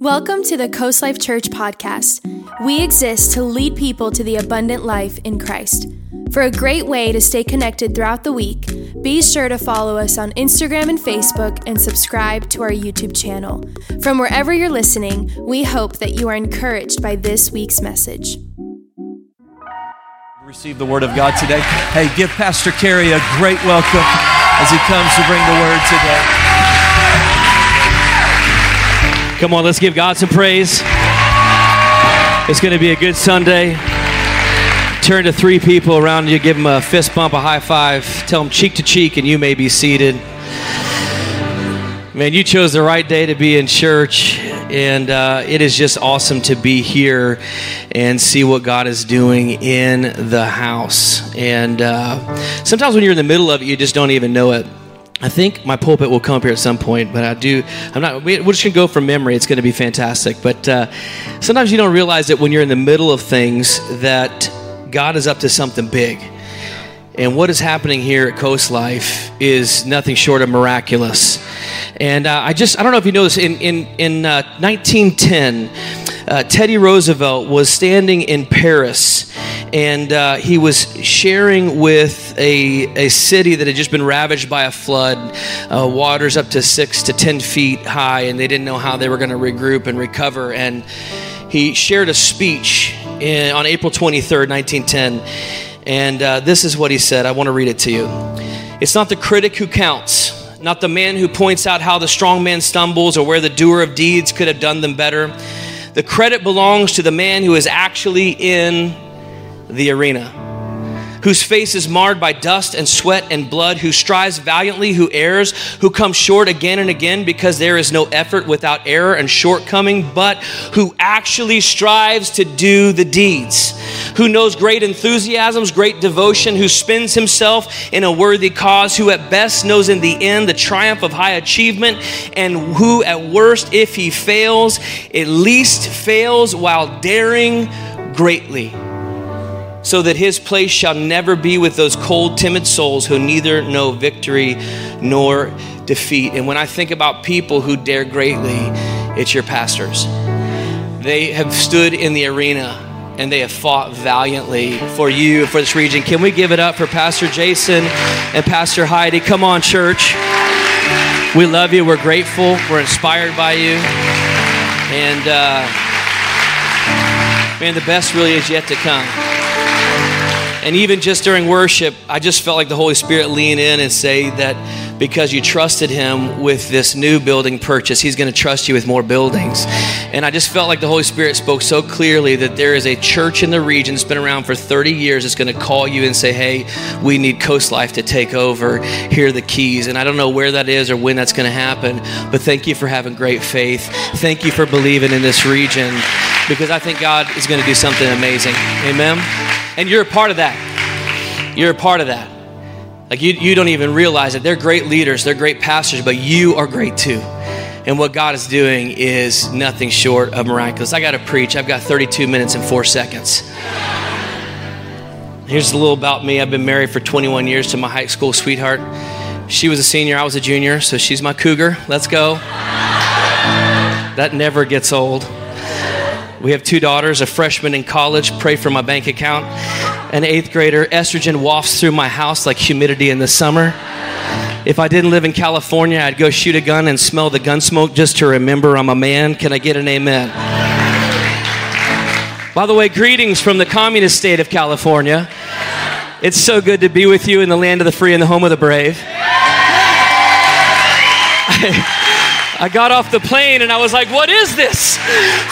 Welcome to the Coast Life Church podcast. We exist to lead people to the abundant life in Christ. For a great way to stay connected throughout the week, be sure to follow us on Instagram and Facebook and subscribe to our YouTube channel. From wherever you're listening, we hope that you are encouraged by this week's message. Receive the word of God today. Hey, give Pastor Kerry a great welcome as he comes to bring the word today. Come on, let's give God some praise. It's going to be a good Sunday. Turn to three people around you, give them a fist bump, a high five, tell them cheek to cheek, and you may be seated. Man, you chose the right day to be in church, and uh, it is just awesome to be here and see what God is doing in the house. And uh, sometimes when you're in the middle of it, you just don't even know it. I think my pulpit will come up here at some point, but I do. I'm not. We're just gonna go from memory. It's gonna be fantastic. But uh, sometimes you don't realize that when you're in the middle of things, that God is up to something big. And what is happening here at Coast Life is nothing short of miraculous. And uh, I just, I don't know if you know this, in, in, in uh, 1910, uh, Teddy Roosevelt was standing in Paris and uh, he was sharing with a, a city that had just been ravaged by a flood, uh, waters up to six to ten feet high, and they didn't know how they were going to regroup and recover. And he shared a speech in, on April 23rd, 1910. And uh, this is what he said. I want to read it to you. It's not the critic who counts, not the man who points out how the strong man stumbles or where the doer of deeds could have done them better. The credit belongs to the man who is actually in the arena, whose face is marred by dust and sweat and blood, who strives valiantly, who errs, who comes short again and again because there is no effort without error and shortcoming, but who actually strives to do the deeds, who knows great enthusiasms, great devotion, who spends himself in a worthy cause, who at best knows in the end the triumph of high achievement, and who at worst, if he fails, at least fails while daring greatly so that his place shall never be with those cold, timid souls who neither know victory nor defeat. And when I think about people who dare greatly, it's your pastors. They have stood in the arena and they have fought valiantly for you, for this region. Can we give it up for Pastor Jason and Pastor Heidi? Come on, church. We love you. We're grateful. We're inspired by you. And, uh, man, the best really is yet to come. And even just during worship, I just felt like the Holy Spirit lean in and say that because you trusted Him with this new building purchase, He's going to trust you with more buildings. And I just felt like the Holy Spirit spoke so clearly that there is a church in the region that's been around for 30 years that's going to call you and say, hey, we need Coast Life to take over. Here are the keys. And I don't know where that is or when that's going to happen, but thank you for having great faith. Thank you for believing in this region because I think God is going to do something amazing. Amen. And you're a part of that. You're a part of that. Like you, you don't even realize it. They're great leaders, they're great pastors, but you are great too. And what God is doing is nothing short of miraculous. I got to preach. I've got 32 minutes and four seconds. Here's a little about me. I've been married for 21 years to my high school sweetheart. She was a senior, I was a junior, so she's my cougar. Let's go. That never gets old. We have two daughters, a freshman in college, pray for my bank account, an eighth grader. Estrogen wafts through my house like humidity in the summer. If I didn't live in California, I'd go shoot a gun and smell the gun smoke just to remember I'm a man. Can I get an amen? By the way, greetings from the communist state of California. It's so good to be with you in the land of the free and the home of the brave. I got off the plane and I was like, what is this?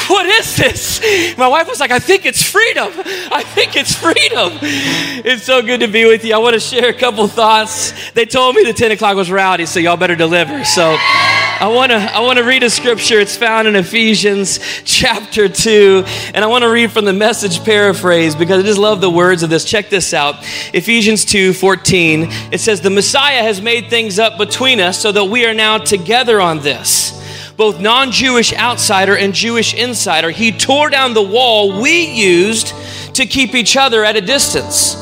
What is this? My wife was like, I think it's freedom. I think it's freedom. It's so good to be with you. I want to share a couple thoughts. They told me the 10 o'clock was rowdy, so y'all better deliver. So I want to I want to read a scripture. It's found in Ephesians chapter 2, and I want to read from the message paraphrase because I just love the words of this. Check this out. Ephesians 2, 14. It says, The Messiah has made things up between us so that we are now together on this both non Jewish outsider and Jewish insider. He tore down the wall we used to keep each other at a distance.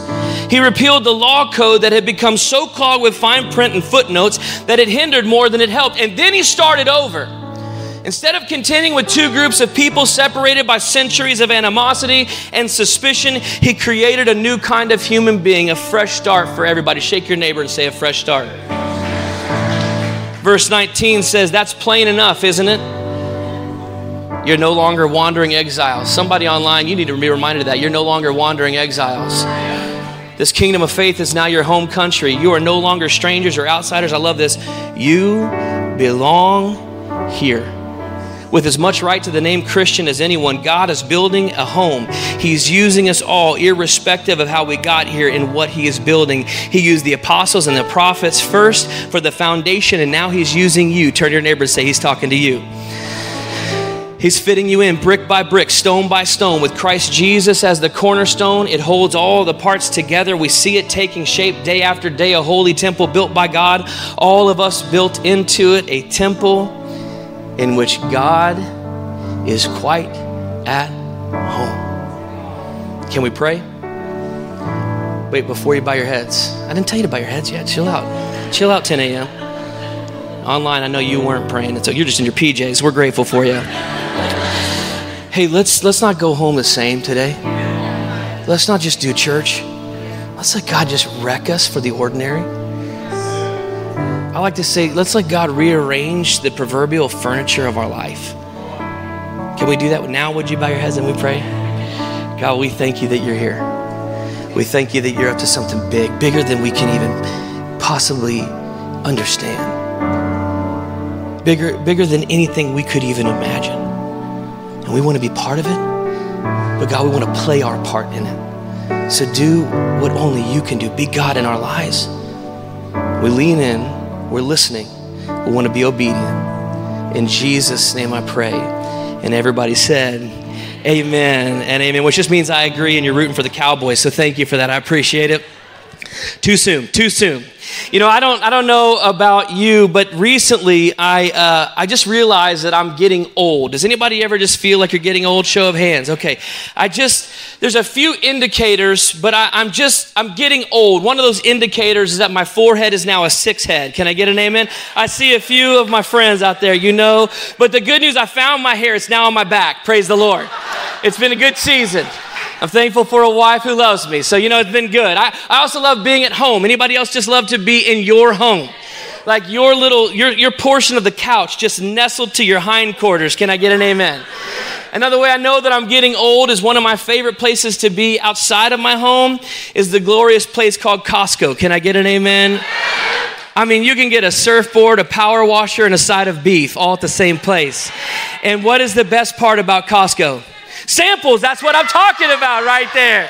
He repealed the law code that had become so clogged with fine print and footnotes that it hindered more than it helped. And then he started over. Instead of contending with two groups of people separated by centuries of animosity and suspicion, he created a new kind of human being, a fresh start for everybody. Shake your neighbor and say, a fresh start. Verse 19 says, That's plain enough, isn't it? You're no longer wandering exiles. Somebody online, you need to be reminded of that. You're no longer wandering exiles. This kingdom of faith is now your home country. You are no longer strangers or outsiders. I love this. You belong here with as much right to the name Christian as anyone, God is building a home. He's using us all, irrespective of how we got here and what He is building. He used the apostles and the prophets first for the foundation, and now He's using you. Turn to your neighbor and say, He's talking to you. He's fitting you in brick by brick, stone by stone, with Christ Jesus as the cornerstone. It holds all the parts together. We see it taking shape day after day, a holy temple built by God, all of us built into it, a temple in which God is quite at home. Can we pray? Wait, before you bow your heads, I didn't tell you to bow your heads yet. Chill out. Chill out 10 a.m. Online, I know you weren't praying, so you're just in your PJs. We're grateful for you. Hey, let's let's not go home the same today. Let's not just do church. Let's let God just wreck us for the ordinary. I like to say, let's let God rearrange the proverbial furniture of our life. Can we do that now? Would you bow your heads and we pray? God, we thank you that you're here. We thank you that you're up to something big, bigger than we can even possibly understand. Bigger, bigger than anything we could even imagine. And we want to be part of it. But God, we want to play our part in it. So do what only you can do. Be God in our lives. We lean in we're listening. We want to be obedient. In Jesus' name I pray. And everybody said, Amen and amen, which just means I agree and you're rooting for the Cowboys. So thank you for that. I appreciate it. Too soon, too soon. You know, I don't, I don't know about you, but recently I, uh, I just realized that I'm getting old. Does anybody ever just feel like you're getting old? Show of hands. Okay. I just, there's a few indicators, but I, I'm just, I'm getting old. One of those indicators is that my forehead is now a six head. Can I get an amen? I see a few of my friends out there, you know, but the good news, I found my hair. It's now on my back. Praise the Lord. It's been a good season. I'm thankful for a wife who loves me. So, you know, it's been good. I, I also love being at home. Anybody else just love to be in your home? Like your little, your, your portion of the couch just nestled to your hindquarters. Can I get an amen? Another way I know that I'm getting old is one of my favorite places to be outside of my home is the glorious place called Costco. Can I get an amen? I mean, you can get a surfboard, a power washer, and a side of beef all at the same place. And what is the best part about Costco? Samples, that's what I'm talking about right there.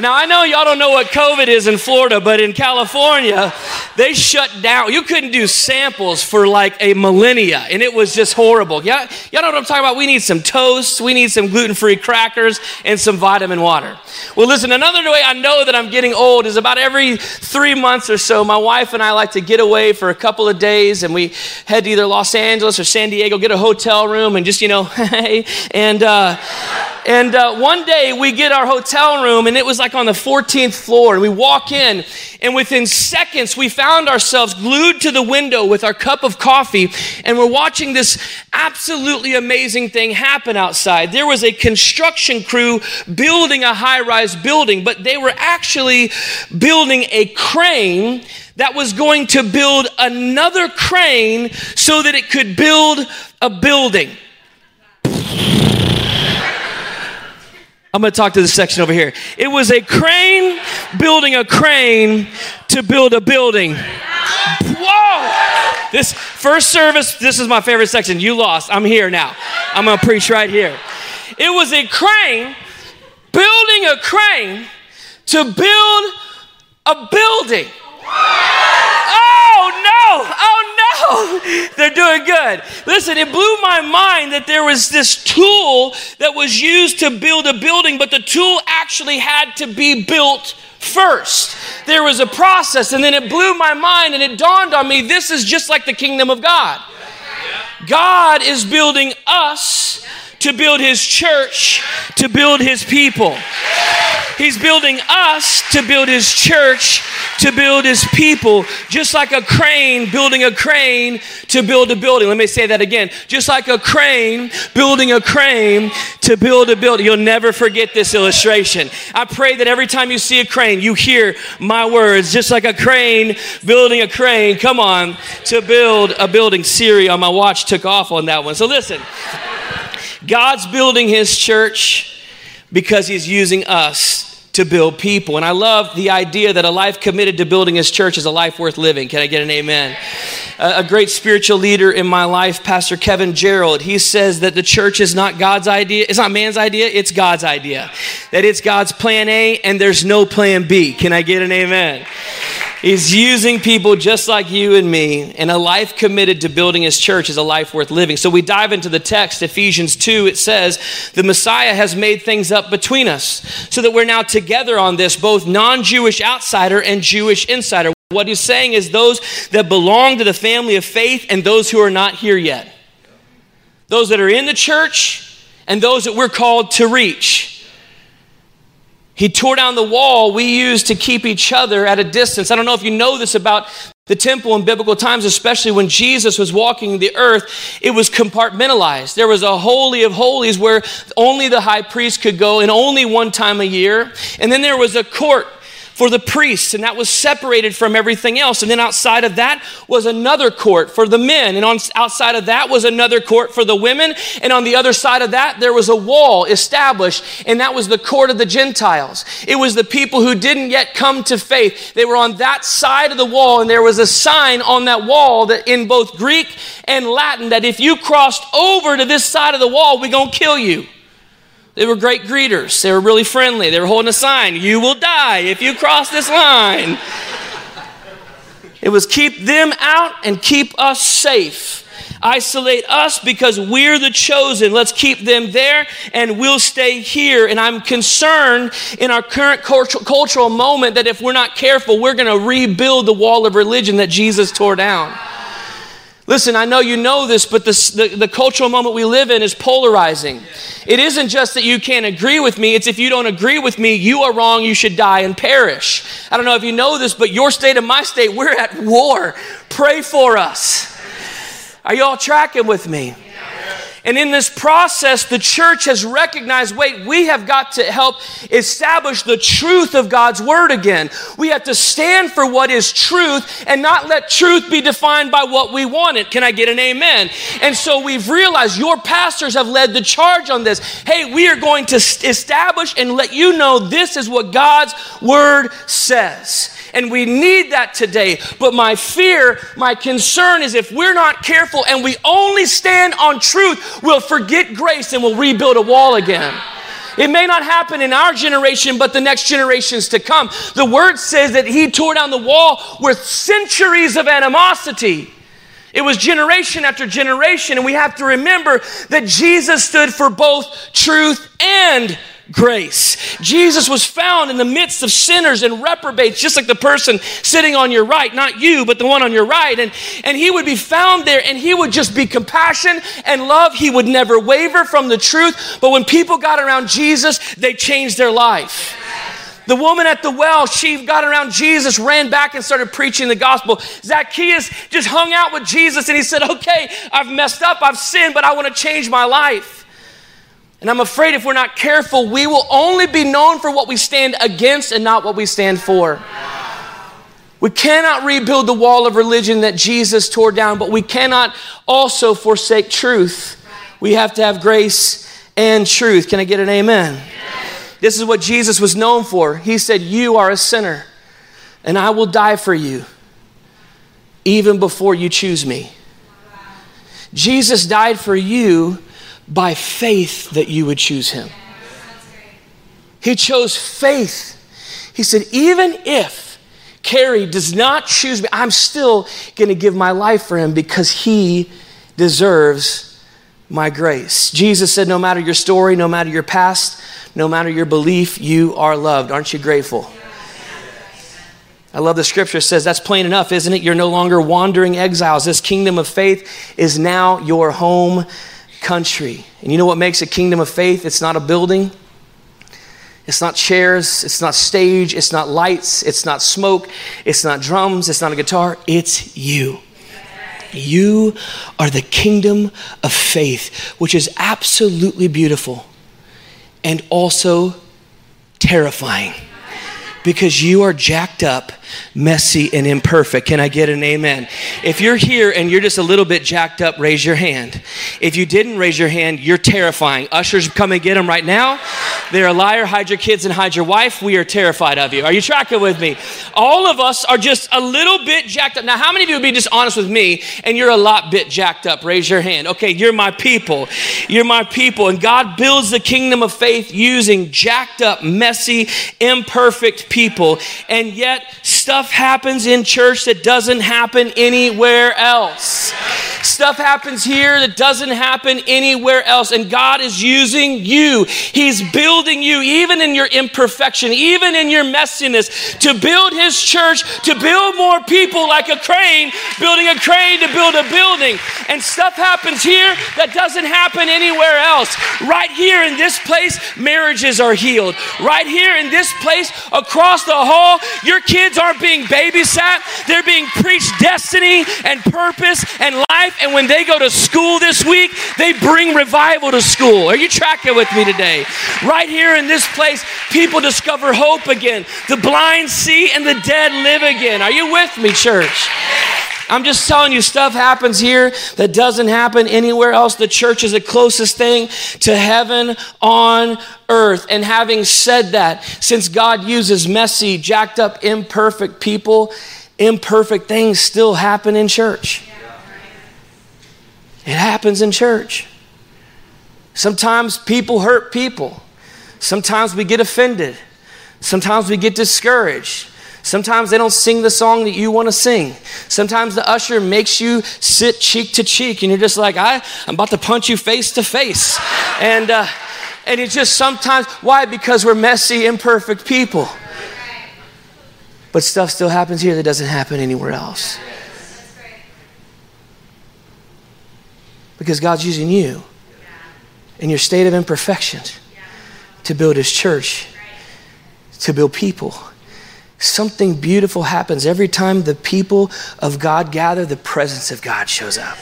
Now, I know y'all don't know what COVID is in Florida, but in California, they shut down. You couldn't do samples for like a millennia, and it was just horrible. Y'all, y'all know what I'm talking about? We need some toast, we need some gluten free crackers, and some vitamin water. Well, listen, another way I know that I'm getting old is about every three months or so, my wife and I like to get away for a couple of days, and we head to either Los Angeles or San Diego, get a hotel room, and just, you know, hey, and, uh, and uh, one day we get our hotel room, and it was like on the 14th floor. And we walk in, and within seconds, we found ourselves glued to the window with our cup of coffee, and we're watching this absolutely amazing thing happen outside. There was a construction crew building a high rise building, but they were actually building a crane that was going to build another crane so that it could build a building. I'm going to talk to this section over here. It was a crane building a crane to build a building. Whoa! This first service, this is my favorite section. You lost. I'm here now. I'm going to preach right here. It was a crane building a crane to build a building. Oh Oh, no! Oh no! They're doing good. Listen, it blew my mind that there was this tool that was used to build a building, but the tool actually had to be built first. There was a process, and then it blew my mind, and it dawned on me this is just like the kingdom of God. God is building us to build his church, to build his people. He's building us to build his church, to build his people, just like a crane building a crane to build a building. Let me say that again. Just like a crane building a crane to build a building. You'll never forget this illustration. I pray that every time you see a crane, you hear my words, just like a crane building a crane. Come on, to build a building. Siri on my watch took off on that one. So listen, God's building his church because he's using us to build people. And I love the idea that a life committed to building his church is a life worth living. Can I get an amen? A, great spiritual leader in my life, Pastor Kevin Gerald, he says that the church is not God's idea, it's not man's idea, it's God's idea. That it's God's plan A and there's no plan B. Can I get an amen? He's using people just like you and me, and a life committed to building his church is a life worth living. So we dive into the text, Ephesians 2, it says, The Messiah has made things up between us, so that we're now together on this, both non Jewish outsider and Jewish insider. What he's saying is those that belong to the family of faith and those who are not here yet. Those that are in the church and those that we're called to reach. He tore down the wall we used to keep each other at a distance. I don't know if you know this about the temple in biblical times, especially when Jesus was walking the earth, it was compartmentalized. There was a holy of holies where only the high priest could go and only one time a year. And then there was a court for the priests, and that was separated from everything else. And then outside of that was another court for the men, and on, outside of that was another court for the women. And on the other side of that, there was a wall established, and that was the court of the Gentiles. It was the people who didn't yet come to faith. They were on that side of the wall, and there was a sign on that wall that in both Greek and Latin that if you crossed over to this side of the wall, we're going to kill you. They were great greeters. They were really friendly. They were holding a sign You will die if you cross this line. it was keep them out and keep us safe. Isolate us because we're the chosen. Let's keep them there and we'll stay here. And I'm concerned in our current cultural moment that if we're not careful, we're going to rebuild the wall of religion that Jesus tore down. Listen, I know you know this, but this, the, the cultural moment we live in is polarizing. It isn't just that you can't agree with me, it's if you don't agree with me, you are wrong, you should die and perish. I don't know if you know this, but your state and my state, we're at war. Pray for us. Are you all tracking with me? And in this process, the church has recognized wait, we have got to help establish the truth of God's word again. We have to stand for what is truth and not let truth be defined by what we want it. Can I get an amen? And so we've realized your pastors have led the charge on this. Hey, we are going to establish and let you know this is what God's word says. And we need that today. But my fear, my concern is if we're not careful and we only stand on truth, we'll forget grace and we'll rebuild a wall again. It may not happen in our generation, but the next generations to come. The word says that he tore down the wall with centuries of animosity. It was generation after generation, and we have to remember that Jesus stood for both truth and grace. Jesus was found in the midst of sinners and reprobates, just like the person sitting on your right, not you, but the one on your right. And, and he would be found there and he would just be compassion and love. He would never waver from the truth. But when people got around Jesus, they changed their life. The woman at the well, she got around Jesus, ran back and started preaching the gospel. Zacchaeus just hung out with Jesus and he said, Okay, I've messed up, I've sinned, but I want to change my life. And I'm afraid if we're not careful, we will only be known for what we stand against and not what we stand for. We cannot rebuild the wall of religion that Jesus tore down, but we cannot also forsake truth. We have to have grace and truth. Can I get an amen? This is what Jesus was known for. He said, You are a sinner, and I will die for you even before you choose me. Jesus died for you by faith that you would choose him. He chose faith. He said, even if Carrie does not choose me, I'm still going to give my life for him because he deserves my grace. Jesus said, no matter your story, no matter your past, no matter your belief, you are loved. Aren't you grateful? I love the scripture says that's plain enough, isn't it? You're no longer wandering exiles. This kingdom of faith is now your home country. And you know what makes a kingdom of faith? It's not a building. It's not chairs, it's not stage, it's not lights, it's not smoke, it's not drums, it's not a guitar, it's you. You are the kingdom of faith, which is absolutely beautiful and also terrifying because you are jacked up messy, and imperfect. Can I get an amen? If you're here and you're just a little bit jacked up, raise your hand. If you didn't raise your hand, you're terrifying. Ushers, come and get them right now. They're a liar. Hide your kids and hide your wife. We are terrified of you. Are you tracking with me? All of us are just a little bit jacked up. Now, how many of you would be just honest with me and you're a lot bit jacked up? Raise your hand. Okay, you're my people. You're my people. And God builds the kingdom of faith using jacked up, messy, imperfect people. And yet, Stuff happens in church that doesn't happen anywhere else. Stuff happens here that doesn't happen anywhere else. And God is using you. He's building you, even in your imperfection, even in your messiness, to build His church, to build more people like a crane, building a crane to build a building. And stuff happens here that doesn't happen anywhere else. Right here in this place, marriages are healed. Right here in this place, across the hall, your kids are aren't being babysat, they're being preached destiny and purpose and life. And when they go to school this week, they bring revival to school. Are you tracking with me today? Right here in this place, people discover hope again. The blind see and the dead live again. Are you with me, church? I'm just telling you, stuff happens here that doesn't happen anywhere else. The church is the closest thing to heaven on earth. And having said that, since God uses messy, jacked up, imperfect people, imperfect things still happen in church. It happens in church. Sometimes people hurt people. Sometimes we get offended. Sometimes we get discouraged. Sometimes they don't sing the song that you want to sing. Sometimes the usher makes you sit cheek to cheek, and you're just like, I, I'm about to punch you face to face. And, uh, and it's just sometimes, why? Because we're messy, imperfect people. But stuff still happens here that doesn't happen anywhere else. Because God's using you in your state of imperfection to build His church, to build people something beautiful happens every time the people of God gather, the presence of God shows up.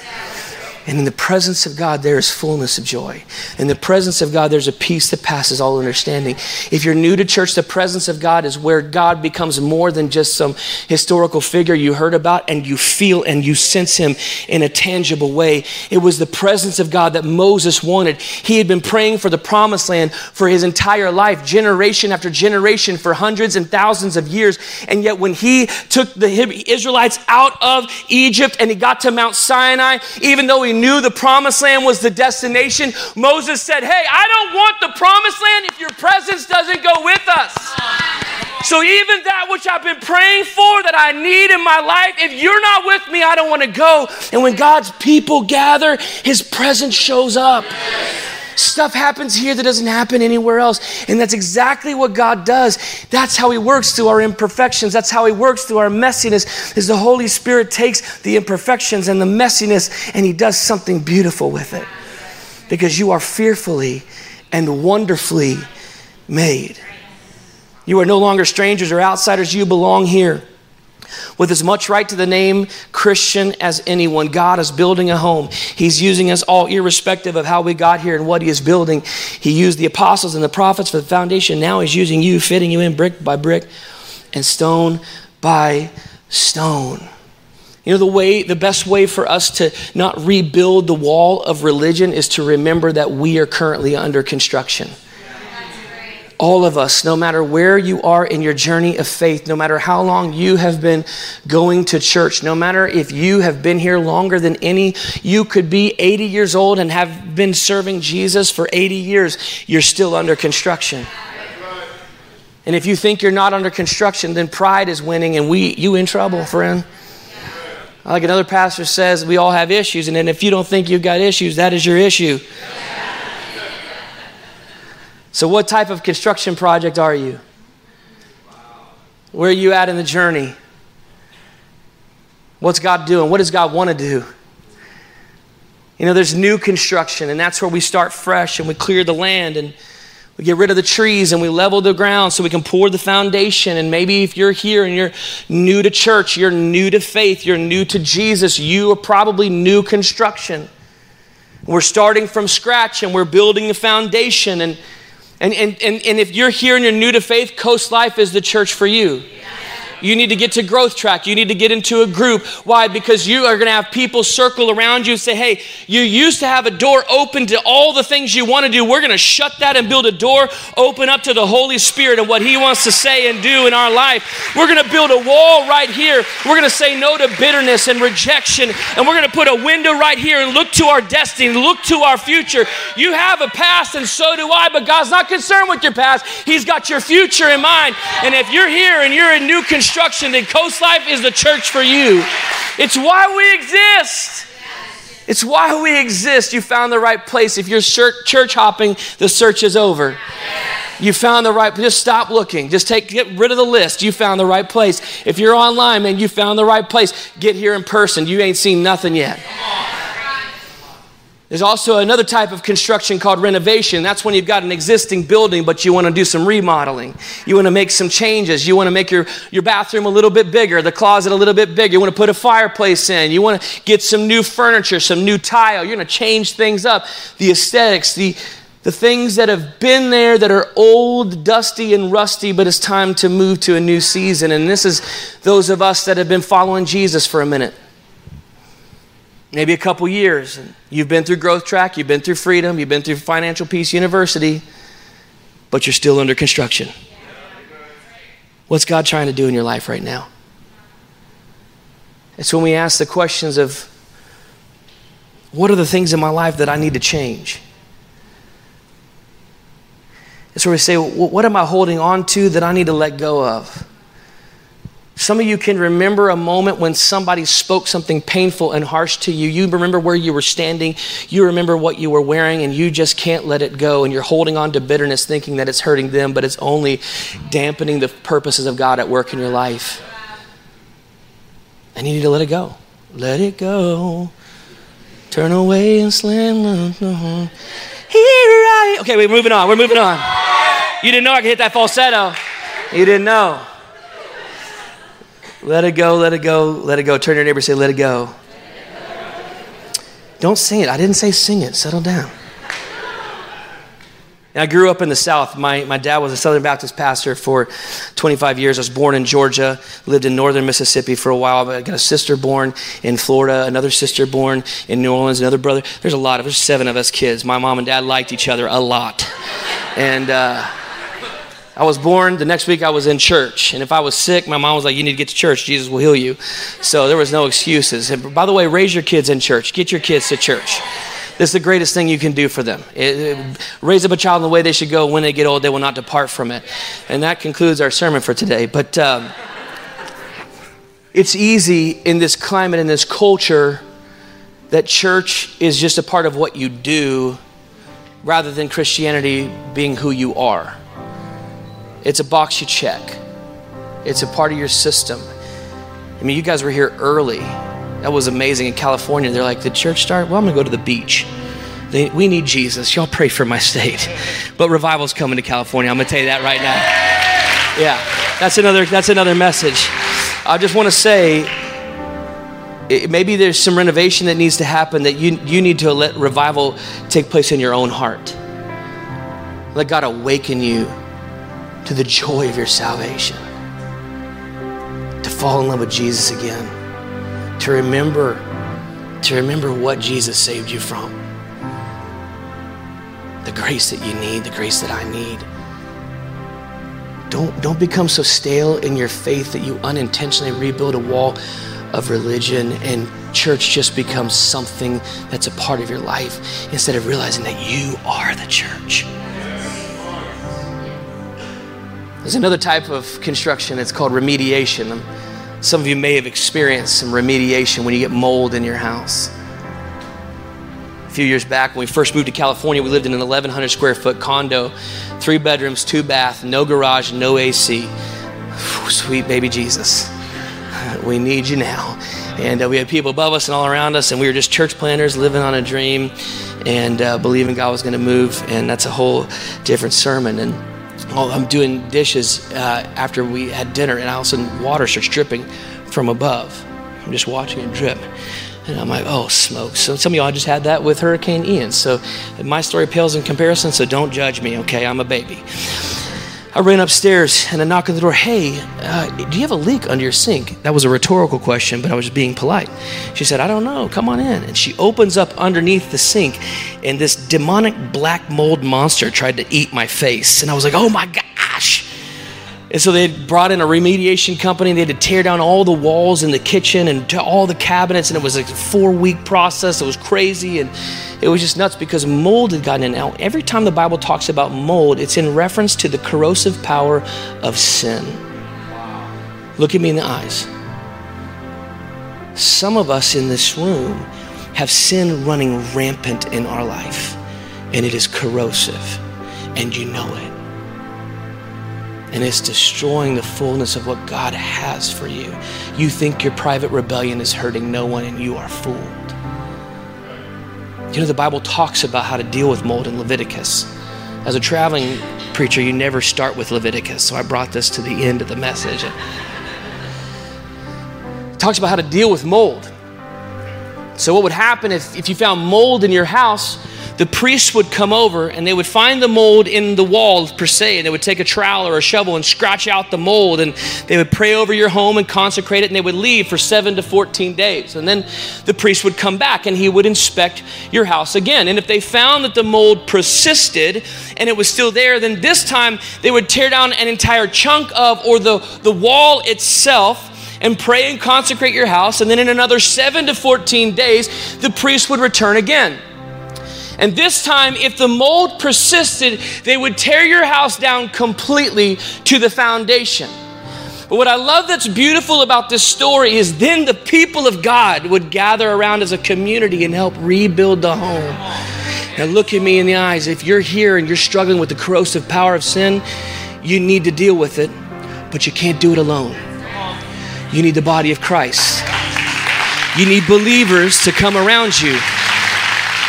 And in the presence of God, there is fullness of joy. In the presence of God, there's a peace that passes all understanding. If you're new to church, the presence of God is where God becomes more than just some historical figure you heard about and you feel and you sense him in a tangible way. It was the presence of God that Moses wanted. He had been praying for the promised land for his entire life, generation after generation, for hundreds and thousands of years. And yet, when he took the Israelites out of Egypt and he got to Mount Sinai, even though he he knew the promised land was the destination, Moses said, Hey, I don't want the promised land if your presence doesn't go with us. So, even that which I've been praying for that I need in my life, if you're not with me, I don't want to go. And when God's people gather, his presence shows up. Stuff happens here that doesn't happen anywhere else. And that's exactly what God does. That's how He works through our imperfections. That's how He works through our messiness. Is the Holy Spirit takes the imperfections and the messiness and He does something beautiful with it. Because you are fearfully and wonderfully made. You are no longer strangers or outsiders. You belong here with as much right to the name Christian as anyone. God is building a home. He's using us all, irrespective of how we got here and what He is building. He used the apostles and the prophets for the foundation. Now He's using you, fitting you in brick by brick and stone by stone. You know, the way, the best way for us to not rebuild the wall of religion is to remember that we are currently under construction all of us, no matter where you are in your journey of faith, no matter how long you have been going to church, no matter if you have been here longer than any, you could be 80 years old and have been serving Jesus for 80 years, you're still under construction. And if you think you're not under construction, then pride is winning and we you in trouble, friend. Like another pastor says, we all have issues, and then if you don't think you've got issues, that is your issue. So, what type of construction project are you? Where are you at in the journey? What's God doing? What does God want to do? You know, there's new construction, and that's where we start fresh and we clear the land and we get rid of the trees and we level the ground so we can pour the foundation. And maybe if you're here and you're new to church, you're new to faith, you're new to Jesus, you are probably new construction. We're starting from scratch and we're building the foundation. And, and, and, and, and if you're here and you're new to faith, Coast Life is the church for you. You need to get to growth track. You need to get into a group. Why? Because you are going to have people circle around you and say, hey, you used to have a door open to all the things you want to do. We're going to shut that and build a door open up to the Holy Spirit and what He wants to say and do in our life. We're going to build a wall right here. We're going to say no to bitterness and rejection. And we're going to put a window right here and look to our destiny, look to our future. You have a past, and so do I, but God's not concerned with your past. He's got your future in mind. And if you're here and you're in new construction, that Coast Life is the church for you. It's why we exist. It's why we exist. You found the right place. If you're church hopping, the search is over. You found the right just stop looking. Just take get rid of the list. You found the right place. If you're online, man, you found the right place. Get here in person. You ain't seen nothing yet. There's also another type of construction called renovation. That's when you've got an existing building, but you want to do some remodeling. You want to make some changes. You want to make your, your bathroom a little bit bigger, the closet a little bit bigger. You want to put a fireplace in. You want to get some new furniture, some new tile. You're going to change things up. The aesthetics, the, the things that have been there that are old, dusty, and rusty, but it's time to move to a new season. And this is those of us that have been following Jesus for a minute maybe a couple years. And you've been through Growth Track, you've been through Freedom, you've been through Financial Peace University, but you're still under construction. What's God trying to do in your life right now? It's when we ask the questions of what are the things in my life that I need to change? It's where we say, what am I holding on to that I need to let go of? Some of you can remember a moment when somebody spoke something painful and harsh to you. You remember where you were standing, you remember what you were wearing, and you just can't let it go. And you're holding on to bitterness, thinking that it's hurting them, but it's only dampening the purposes of God at work in your life. And you need to let it go. Let it go. Turn away and slam. Here I. Okay, we're moving on. We're moving on. You didn't know I could hit that falsetto. You didn't know. Let it go, let it go, let it go. Turn your neighbor and say, let it go. Don't sing it. I didn't say sing it. Settle down. And I grew up in the South. My, my dad was a Southern Baptist pastor for 25 years. I was born in Georgia, lived in northern Mississippi for a while. I got a sister born in Florida, another sister born in New Orleans, another brother. There's a lot of, there's seven of us kids. My mom and dad liked each other a lot. And, uh, I was born, the next week I was in church. And if I was sick, my mom was like, You need to get to church. Jesus will heal you. So there was no excuses. And by the way, raise your kids in church. Get your kids to church. This is the greatest thing you can do for them. It, it, raise up a child in the way they should go. When they get old, they will not depart from it. And that concludes our sermon for today. But um, it's easy in this climate, in this culture, that church is just a part of what you do rather than Christianity being who you are. It's a box you check, it's a part of your system. I mean, you guys were here early. That was amazing in California. They're like, the church start? Well, I'm going to go to the beach. They, we need Jesus. Y'all pray for my state. But revival's coming to California. I'm going to tell you that right now. Yeah, that's another, that's another message. I just want to say, it, maybe there's some renovation that needs to happen that you, you need to let revival take place in your own heart. Let God awaken you to the joy of your salvation, to fall in love with Jesus again, to remember, to remember what Jesus saved you from, the grace that you need, the grace that I need. Don't, don't become so stale in your faith that you unintentionally rebuild a wall of religion and church just becomes something that's a part of your life instead of realizing that you are the church. There's another type of construction, it's called remediation. Some of you may have experienced some remediation when you get mold in your house. A few years back, when we first moved to California, we lived in an 1,100 square foot condo, three bedrooms, two bath, no garage, no AC. Sweet baby Jesus, we need you now. And uh, we had people above us and all around us, and we were just church planners living on a dream and uh, believing God was going to move. And that's a whole different sermon. And I'm doing dishes uh, after we had dinner, and all of a sudden water starts dripping from above. I'm just watching it drip. And I'm like, oh, smoke. So some of y'all just had that with Hurricane Ian. So my story pales in comparison, so don't judge me, okay? I'm a baby. I ran upstairs and I knocked on the door. Hey, uh, do you have a leak under your sink? That was a rhetorical question, but I was being polite. She said, I don't know. Come on in. And she opens up underneath the sink, and this demonic black mold monster tried to eat my face. And I was like, oh my gosh. And so they brought in a remediation company. They had to tear down all the walls in the kitchen and all the cabinets, and it was like a four week process. It was crazy, and it was just nuts because mold had gotten in. Now, every time the Bible talks about mold, it's in reference to the corrosive power of sin. Look at me in the eyes. Some of us in this room have sin running rampant in our life, and it is corrosive, and you know it and it's destroying the fullness of what God has for you. You think your private rebellion is hurting no one, and you are fooled. You know, the Bible talks about how to deal with mold in Leviticus. As a traveling preacher, you never start with Leviticus, so I brought this to the end of the message. It talks about how to deal with mold. So, what would happen if, if you found mold in your house? The priests would come over and they would find the mold in the wall per se and they would take a trowel or a shovel and scratch out the mold and they would pray over your home and consecrate it and they would leave for 7 to 14 days. And then the priest would come back and he would inspect your house again. And if they found that the mold persisted and it was still there then this time they would tear down an entire chunk of or the, the wall itself and pray and consecrate your house. And then in another 7 to 14 days the priest would return again and this time, if the mold persisted, they would tear your house down completely to the foundation. But what I love that's beautiful about this story is then the people of God would gather around as a community and help rebuild the home. Now, look at me in the eyes. If you're here and you're struggling with the corrosive power of sin, you need to deal with it, but you can't do it alone. You need the body of Christ. You need believers to come around you.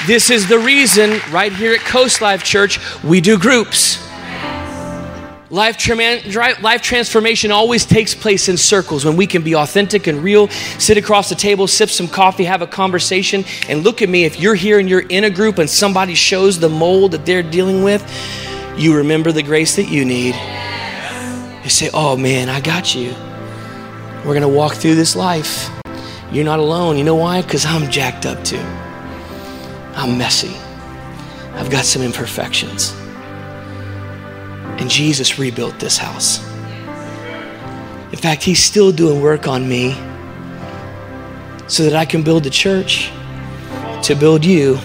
This is the reason, right here at Coast Life Church, we do groups. Life, life transformation always takes place in circles when we can be authentic and real, sit across the table, sip some coffee, have a conversation, and look at me. If you're here and you're in a group and somebody shows the mold that they're dealing with, you remember the grace that you need. You say, Oh man, I got you. We're going to walk through this life. You're not alone. You know why? Because I'm jacked up too. I'm messy. I've got some imperfections. And Jesus rebuilt this house. In fact, He's still doing work on me so that I can build the church to build you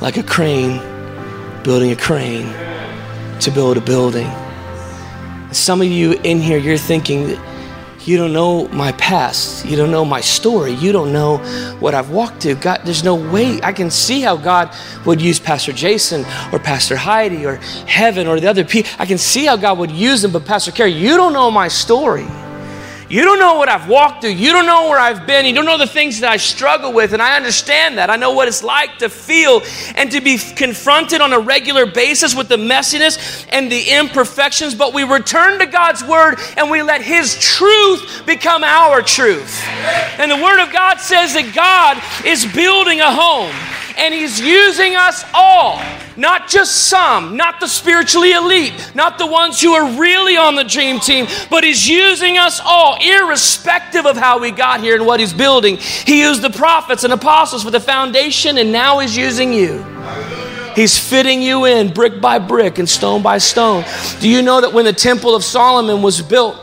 like a crane building a crane to build a building. Some of you in here, you're thinking, you don't know my past. You don't know my story. You don't know what I've walked through. God, there's no way I can see how God would use Pastor Jason or Pastor Heidi or Heaven or the other people. I can see how God would use them, but Pastor Carey, you don't know my story. You don't know what I've walked through. You don't know where I've been. You don't know the things that I struggle with. And I understand that. I know what it's like to feel and to be confronted on a regular basis with the messiness and the imperfections. But we return to God's word and we let His truth become our truth. And the word of God says that God is building a home and He's using us all. Not just some, not the spiritually elite, not the ones who are really on the dream team, but He's using us all, irrespective of how we got here and what He's building. He used the prophets and apostles for the foundation, and now He's using you. He's fitting you in brick by brick and stone by stone. Do you know that when the Temple of Solomon was built,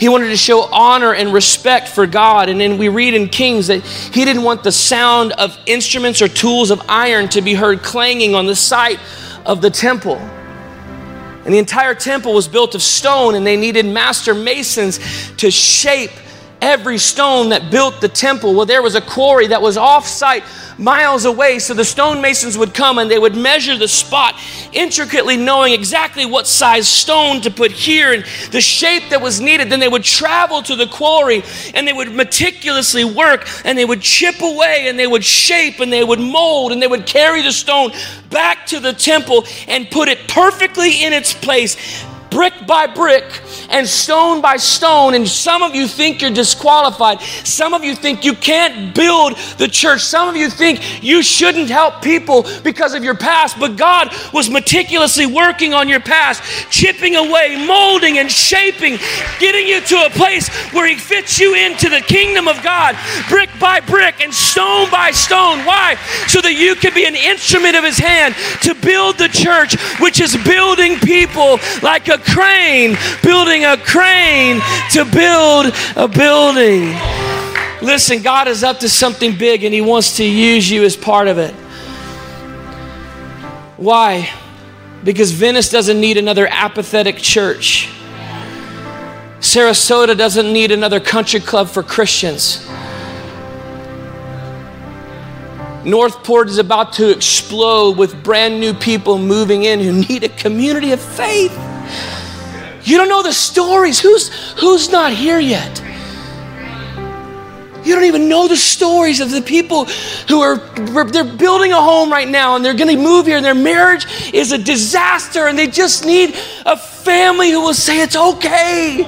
he wanted to show honor and respect for God. And then we read in Kings that he didn't want the sound of instruments or tools of iron to be heard clanging on the site of the temple. And the entire temple was built of stone, and they needed master masons to shape every stone that built the temple. Well, there was a quarry that was off site miles away. So the stonemasons would come and they would measure the spot, intricately knowing exactly what size stone to put here and the shape that was needed. Then they would travel to the quarry and they would meticulously work and they would chip away and they would shape and they would mold and they would carry the stone back to the temple and put it perfectly in its place brick by brick and stone by stone. And some of you think you're disqualified. Some of you think you can't build the church. Some of you think you shouldn't help people because of your past. But God was meticulously working on your past, chipping away, molding and shaping, getting you to a place where He fits you into the kingdom of God, brick by brick and stone by stone. Why? So that you can be an instrument of His hand to build the church, which is building people like a crane, building a crane to build a building. Listen, God is up to something big and He wants to use you as part of it. Why? Because Venice doesn't need another apathetic church. Sarasota doesn't need another country club for Christians. North Port is about to explode with brand new people moving in who need a community of faith. You don't know the stories. Who's, who's not here yet? You don't even know the stories of the people who are they're building a home right now and they're going to move here and their marriage is a disaster and they just need a family who will say it's okay.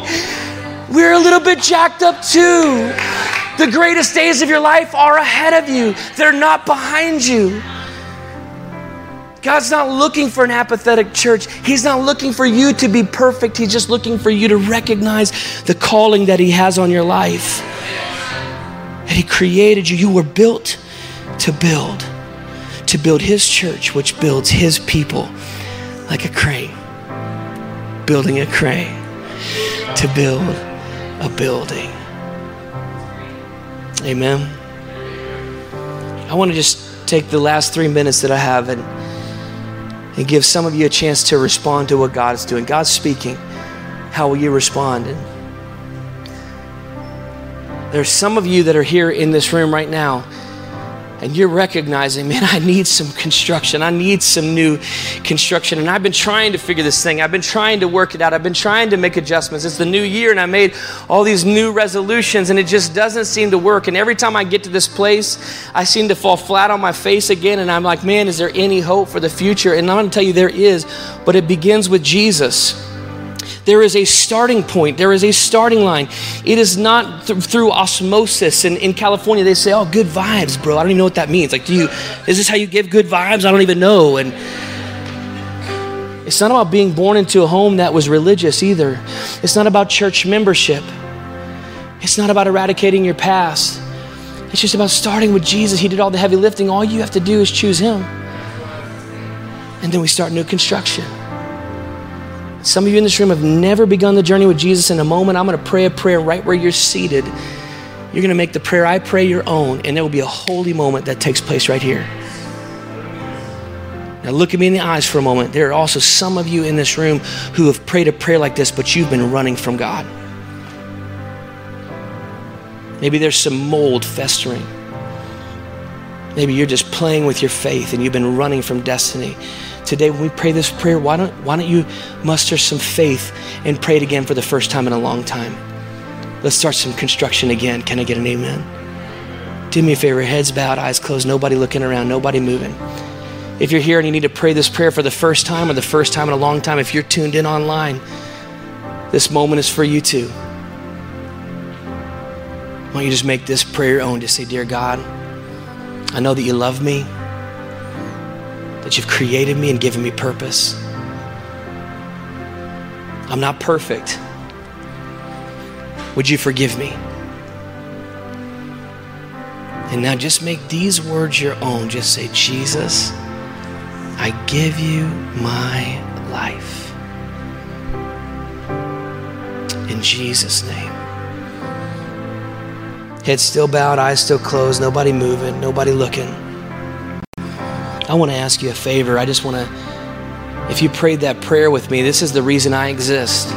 We're a little bit jacked up too. The greatest days of your life are ahead of you. They're not behind you. God's not looking for an apathetic church. He's not looking for you to be perfect. He's just looking for you to recognize the calling that He has on your life. That He created you. You were built to build, to build His church, which builds His people like a crane, building a crane to build a building. Amen. I want to just take the last three minutes that I have and and give some of you a chance to respond to what God is doing. God's speaking. How will you respond? And there's some of you that are here in this room right now and you're recognizing, man, I need some construction. I need some new construction. And I've been trying to figure this thing. I've been trying to work it out. I've been trying to make adjustments. It's the new year, and I made all these new resolutions, and it just doesn't seem to work. And every time I get to this place, I seem to fall flat on my face again. And I'm like, man, is there any hope for the future? And I'm going to tell you, there is, but it begins with Jesus. There is a starting point, there is a starting line. It is not th- through osmosis. And in California, they say, oh, good vibes, bro. I don't even know what that means. Like, do you, is this how you give good vibes? I don't even know. And it's not about being born into a home that was religious either. It's not about church membership. It's not about eradicating your past. It's just about starting with Jesus. He did all the heavy lifting. All you have to do is choose Him. And then we start new construction. Some of you in this room have never begun the journey with Jesus. In a moment, I'm going to pray a prayer right where you're seated. You're going to make the prayer I pray your own, and there will be a holy moment that takes place right here. Now, look at me in the eyes for a moment. There are also some of you in this room who have prayed a prayer like this, but you've been running from God. Maybe there's some mold festering. Maybe you're just playing with your faith and you've been running from destiny today when we pray this prayer, why don't, why don't you muster some faith and pray it again for the first time in a long time? Let's start some construction again. Can I get an amen? Do me a favor, heads bowed, eyes closed, nobody looking around, nobody moving. If you're here and you need to pray this prayer for the first time or the first time in a long time, if you're tuned in online, this moment is for you too. Why don't you just make this prayer your own? Just say, Dear God, I know that you love me you've created me and given me purpose. I'm not perfect. Would you forgive me? And now just make these words your own. Just say, Jesus, I give you my life. In Jesus' name. Head still bowed, eyes still closed, nobody moving, nobody looking. I want to ask you a favor. I just want to, if you prayed that prayer with me, this is the reason I exist.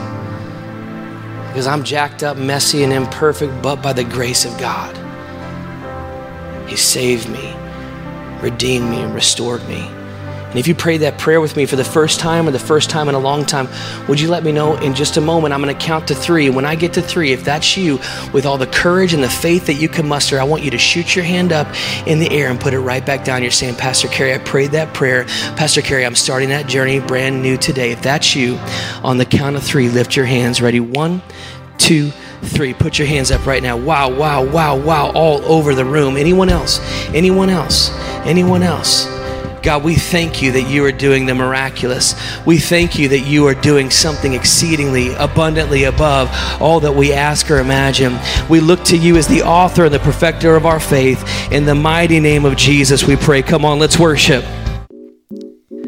because I'm jacked up, messy, and imperfect, but by the grace of God. He saved me, redeemed me, and restored me. And if you prayed that prayer with me for the first time or the first time in a long time, would you let me know in just a moment? I'm going to count to three. When I get to three, if that's you, with all the courage and the faith that you can muster, I want you to shoot your hand up in the air and put it right back down. You're saying, Pastor Kerry, I prayed that prayer. Pastor Kerry, I'm starting that journey brand new today. If that's you, on the count of three, lift your hands. Ready? One, two, three. Put your hands up right now. Wow, wow, wow, wow, all over the room. Anyone else? Anyone else? Anyone else? God, we thank you that you are doing the miraculous. We thank you that you are doing something exceedingly abundantly above all that we ask or imagine. We look to you as the author and the perfecter of our faith. In the mighty name of Jesus, we pray. Come on, let's worship.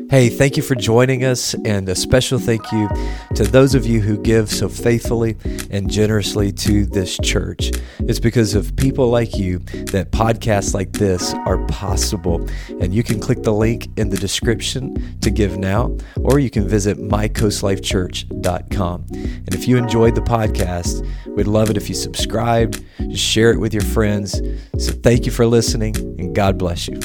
Hey, thank you for joining us, and a special thank you to those of you who give so faithfully and generously to this church. It's because of people like you that podcasts like this are possible. And you can click the link in the description to give now, or you can visit mycoastlifechurch.com. And if you enjoyed the podcast, we'd love it if you subscribed, share it with your friends. So thank you for listening, and God bless you.